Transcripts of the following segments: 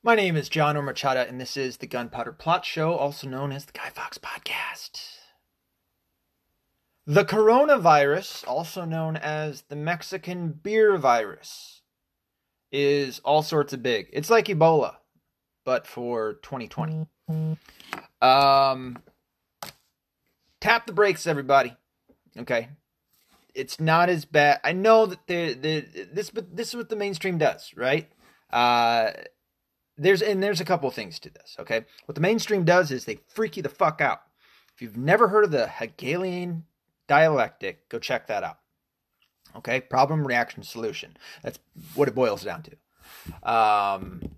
My name is John Ormachada, and this is the Gunpowder Plot Show, also known as the Guy Fawkes Podcast. The coronavirus, also known as the Mexican beer virus, is all sorts of big. It's like Ebola, but for 2020. Um, tap the brakes, everybody. Okay, it's not as bad. I know that the the this but this is what the mainstream does, right? Uh, there's and there's a couple things to this. Okay, what the mainstream does is they freak you the fuck out. If you've never heard of the Hegelian dialectic, go check that out. Okay, problem, reaction, solution. That's what it boils down to. Um,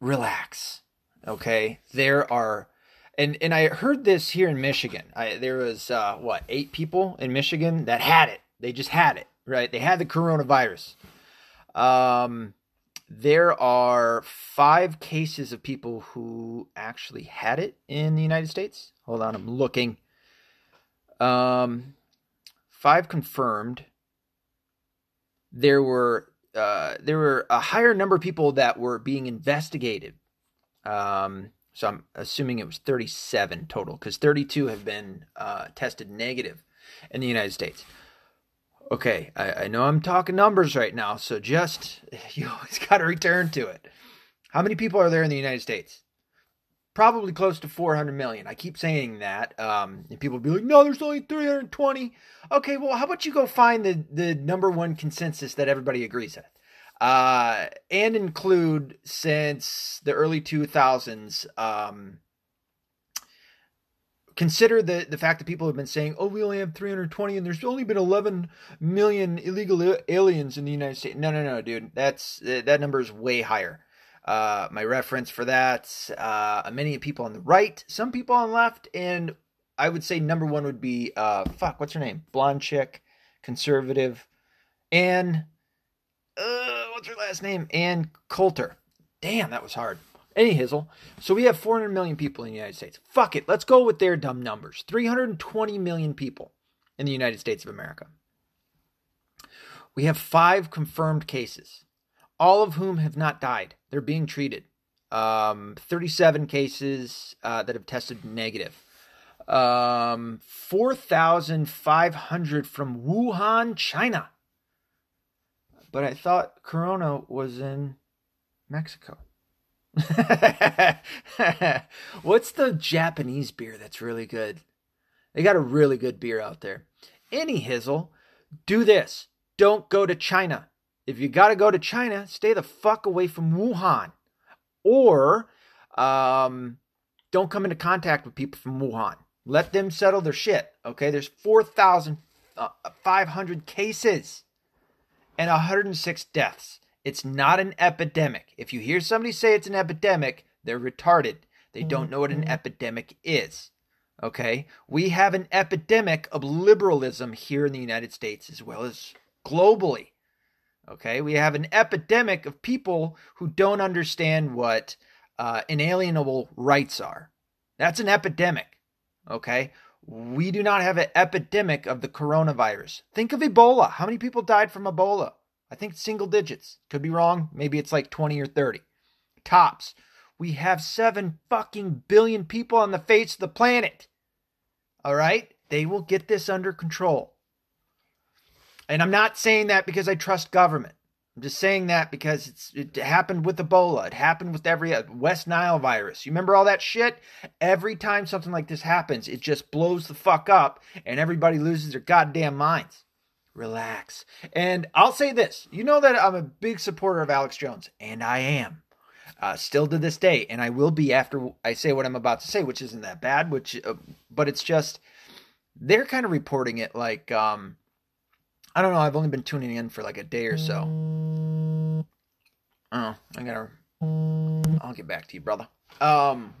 relax. Okay, there are, and and I heard this here in Michigan. I, there was uh, what eight people in Michigan that had it. They just had it, right? They had the coronavirus. Um, there are five cases of people who actually had it in the United States. Hold on, I'm looking. Um, five confirmed. There were uh, there were a higher number of people that were being investigated. Um, so I'm assuming it was 37 total because 32 have been uh, tested negative in the United States. Okay, I, I know I'm talking numbers right now, so just you always got to return to it. How many people are there in the United States? Probably close to 400 million. I keep saying that, um, and people be like, "No, there's only 320." Okay, well, how about you go find the the number one consensus that everybody agrees with, uh, and include since the early 2000s. Um, consider the the fact that people have been saying, "Oh, we only have 320 and there's only been 11 million illegal aliens in the United States." No, no, no, dude. That's that number is way higher. Uh, my reference for that, uh, many people on the right, some people on the left, and I would say number one would be uh, fuck, what's her name? Blonde chick, conservative, Ann. Uh, what's her last name? Ann Coulter. Damn, that was hard. Any hizzle. So we have 400 million people in the United States. Fuck it. Let's go with their dumb numbers. 320 million people in the United States of America. We have five confirmed cases, all of whom have not died. They're being treated. Um, 37 cases uh, that have tested negative. Um, 4,500 from Wuhan, China. But I thought Corona was in Mexico. What's the Japanese beer that's really good? They got a really good beer out there. Any hizzle, do this. Don't go to China. If you got to go to China, stay the fuck away from Wuhan. Or um, don't come into contact with people from Wuhan. Let them settle their shit. Okay, there's 4,500 cases and 106 deaths. It's not an epidemic. If you hear somebody say it's an epidemic, they're retarded. They don't know what an epidemic is. Okay? We have an epidemic of liberalism here in the United States as well as globally. Okay? We have an epidemic of people who don't understand what uh, inalienable rights are. That's an epidemic. Okay? We do not have an epidemic of the coronavirus. Think of Ebola. How many people died from Ebola? I think single digits. Could be wrong. Maybe it's like 20 or 30. Tops. We have 7 fucking billion people on the face of the planet. All right? They will get this under control. And I'm not saying that because I trust government. I'm just saying that because it's it happened with Ebola. It happened with every uh, West Nile virus. You remember all that shit? Every time something like this happens, it just blows the fuck up and everybody loses their goddamn minds relax. And I'll say this you know that I'm a big supporter of Alex Jones, and I am. Uh, still to this day, and I will be after I say what I'm about to say, which isn't that bad. Which, uh, but it's just they're kind of reporting it like um, I don't know. I've only been tuning in for like a day or so. Oh, I gotta. I'll get back to you, brother. Um,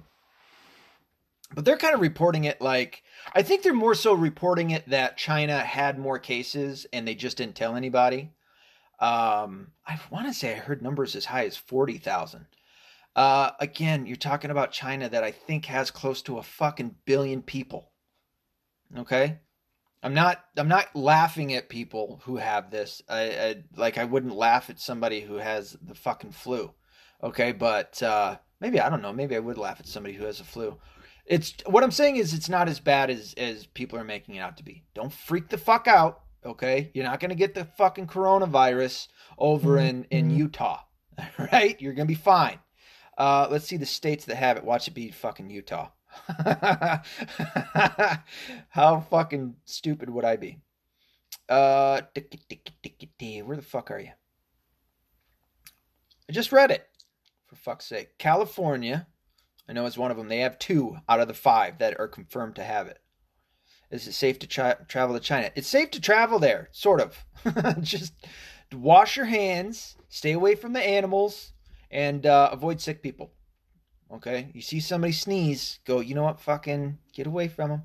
but they're kind of reporting it like I think they're more so reporting it that China had more cases and they just didn't tell anybody. Um, I want to say I heard numbers as high as forty thousand. Uh, again, you're talking about China that I think has close to a fucking billion people. Okay, I'm not I'm not laughing at people who have this. I, I like I wouldn't laugh at somebody who has the fucking flu. Okay, but uh, maybe I don't know. Maybe I would laugh at somebody who has a flu. It's what I'm saying is it's not as bad as as people are making it out to be. Don't freak the fuck out. Okay, you're not gonna get the fucking coronavirus over in in mm-hmm. Utah. Right? You're gonna be fine. Uh, let's see the states that have it. Watch it be fucking Utah. How fucking stupid would I be? Uh, where the fuck are you? I just read it. For fuck's sake. California, I know it's one of them. They have two out of the five that are confirmed to have it. Is it safe to tra- travel to China? It's safe to travel there, sort of. just wash your hands, stay away from the animals, and uh, avoid sick people. Okay, you see somebody sneeze, go. You know what? Fucking get away from them.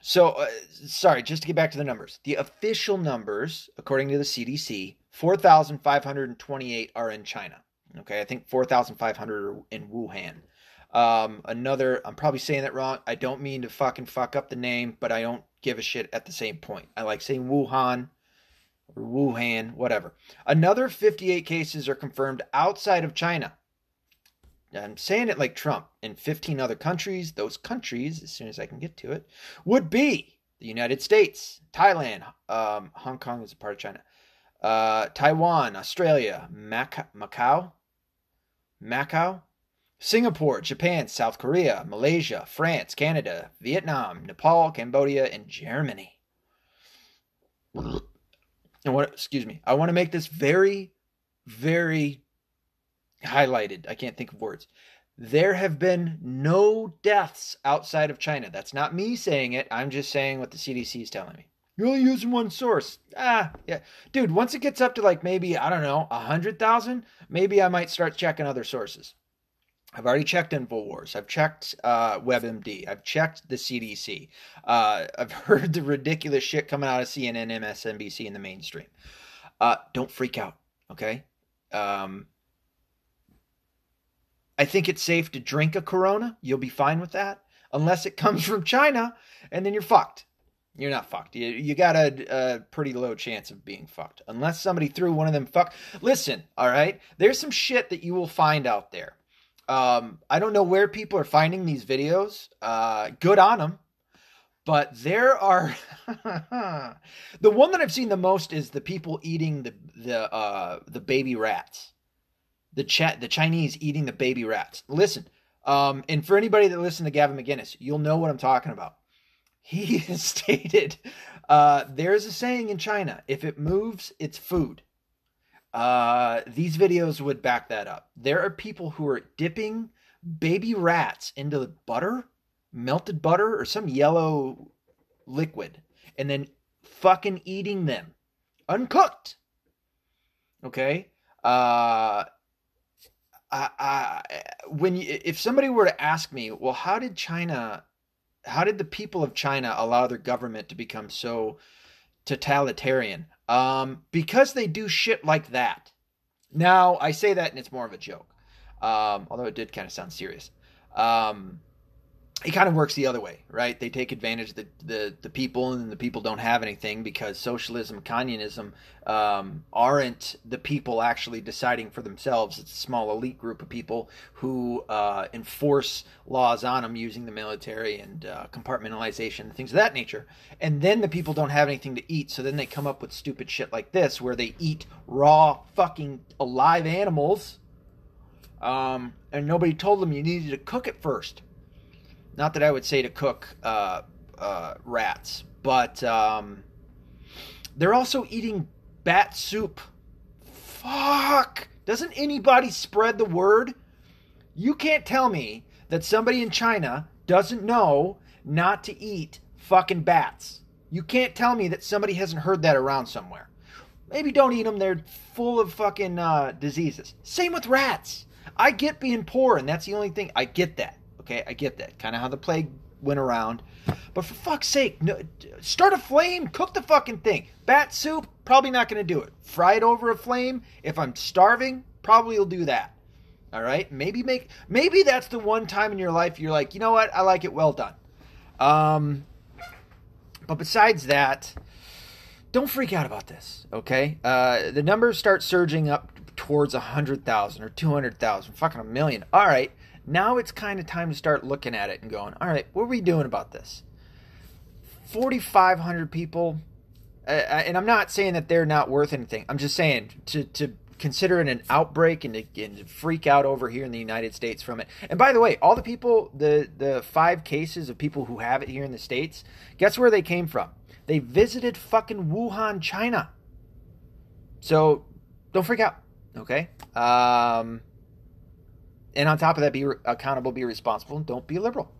So, uh, sorry, just to get back to the numbers. The official numbers, according to the CDC, 4,528 are in China. Okay, I think 4,500 in Wuhan. Um, another, I'm probably saying that wrong. I don't mean to fucking fuck up the name, but I don't give a shit at the same point. I like saying Wuhan or Wuhan, whatever. Another 58 cases are confirmed outside of China. I'm saying it like Trump. In 15 other countries, those countries, as soon as I can get to it, would be the United States, Thailand, um, Hong Kong is a part of China, uh, Taiwan, Australia, Mac- Macau, Macau, Singapore, Japan, South Korea, Malaysia, France, Canada, Vietnam, Nepal, Cambodia, and Germany. And what excuse me, I want to make this very, very highlighted. I can't think of words. There have been no deaths outside of China. That's not me saying it. I'm just saying what the CDC is telling me. You're only using one source. Ah, yeah. Dude, once it gets up to like maybe, I don't know, a 100,000, maybe I might start checking other sources. I've already checked InfoWars. I've checked uh, WebMD. I've checked the CDC. Uh, I've heard the ridiculous shit coming out of CNN, MSNBC, in the mainstream. Uh, don't freak out, okay? Um, I think it's safe to drink a Corona. You'll be fine with that, unless it comes from China, and then you're fucked. You're not fucked. You, you got a, a, pretty low chance of being fucked, unless somebody threw one of them fuck. Listen, all right. There's some shit that you will find out there um, I don't know where people are finding these videos. Uh, good on them. But there are the one that I've seen the most is the people eating the the uh, the baby rats. The chat the Chinese eating the baby rats. Listen, um, and for anybody that listens to Gavin McInnes, you'll know what I'm talking about. He has stated uh, there's a saying in China: if it moves, it's food. Uh, these videos would back that up. There are people who are dipping baby rats into the butter, melted butter, or some yellow liquid, and then fucking eating them uncooked. Okay. Uh, I, I, when you, if somebody were to ask me, well, how did China, how did the people of China allow their government to become so totalitarian? Um, because they do shit like that. Now, I say that and it's more of a joke. Um, although it did kind of sound serious. Um, it kind of works the other way, right? They take advantage of the, the, the people, and the people don't have anything because socialism, communism um, aren't the people actually deciding for themselves. It's a small elite group of people who uh, enforce laws on them using the military and uh, compartmentalization things of that nature. And then the people don't have anything to eat, so then they come up with stupid shit like this where they eat raw fucking alive animals. Um, and nobody told them you needed to cook it first not that I would say to cook uh, uh, rats, but um, they're also eating bat soup. Fuck! Doesn't anybody spread the word? You can't tell me that somebody in China doesn't know not to eat fucking bats. You can't tell me that somebody hasn't heard that around somewhere. Maybe don't eat them, they're full of fucking uh, diseases. Same with rats. I get being poor, and that's the only thing. I get that. Okay, I get that. Kind of how the plague went around. But for fuck's sake, no, start a flame, cook the fucking thing. Bat soup, probably not going to do it. Fry it over a flame. If I'm starving, probably will do that. All right, maybe make maybe that's the one time in your life you're like, you know what, I like it well done. Um, but besides that, don't freak out about this. Okay, uh, the numbers start surging up towards a hundred thousand or two hundred thousand, fucking a million. All right, now it's kind of time to start looking at it and going, all right, what are we doing about this? Forty five hundred people, uh, and I'm not saying that they're not worth anything. I'm just saying to to consider it an outbreak and to, and to freak out over here in the United States from it. And by the way, all the people, the the five cases of people who have it here in the states, guess where they came from? They visited fucking Wuhan, China. So don't freak out, okay? Um, and on top of that, be accountable, be responsible, and don't be liberal.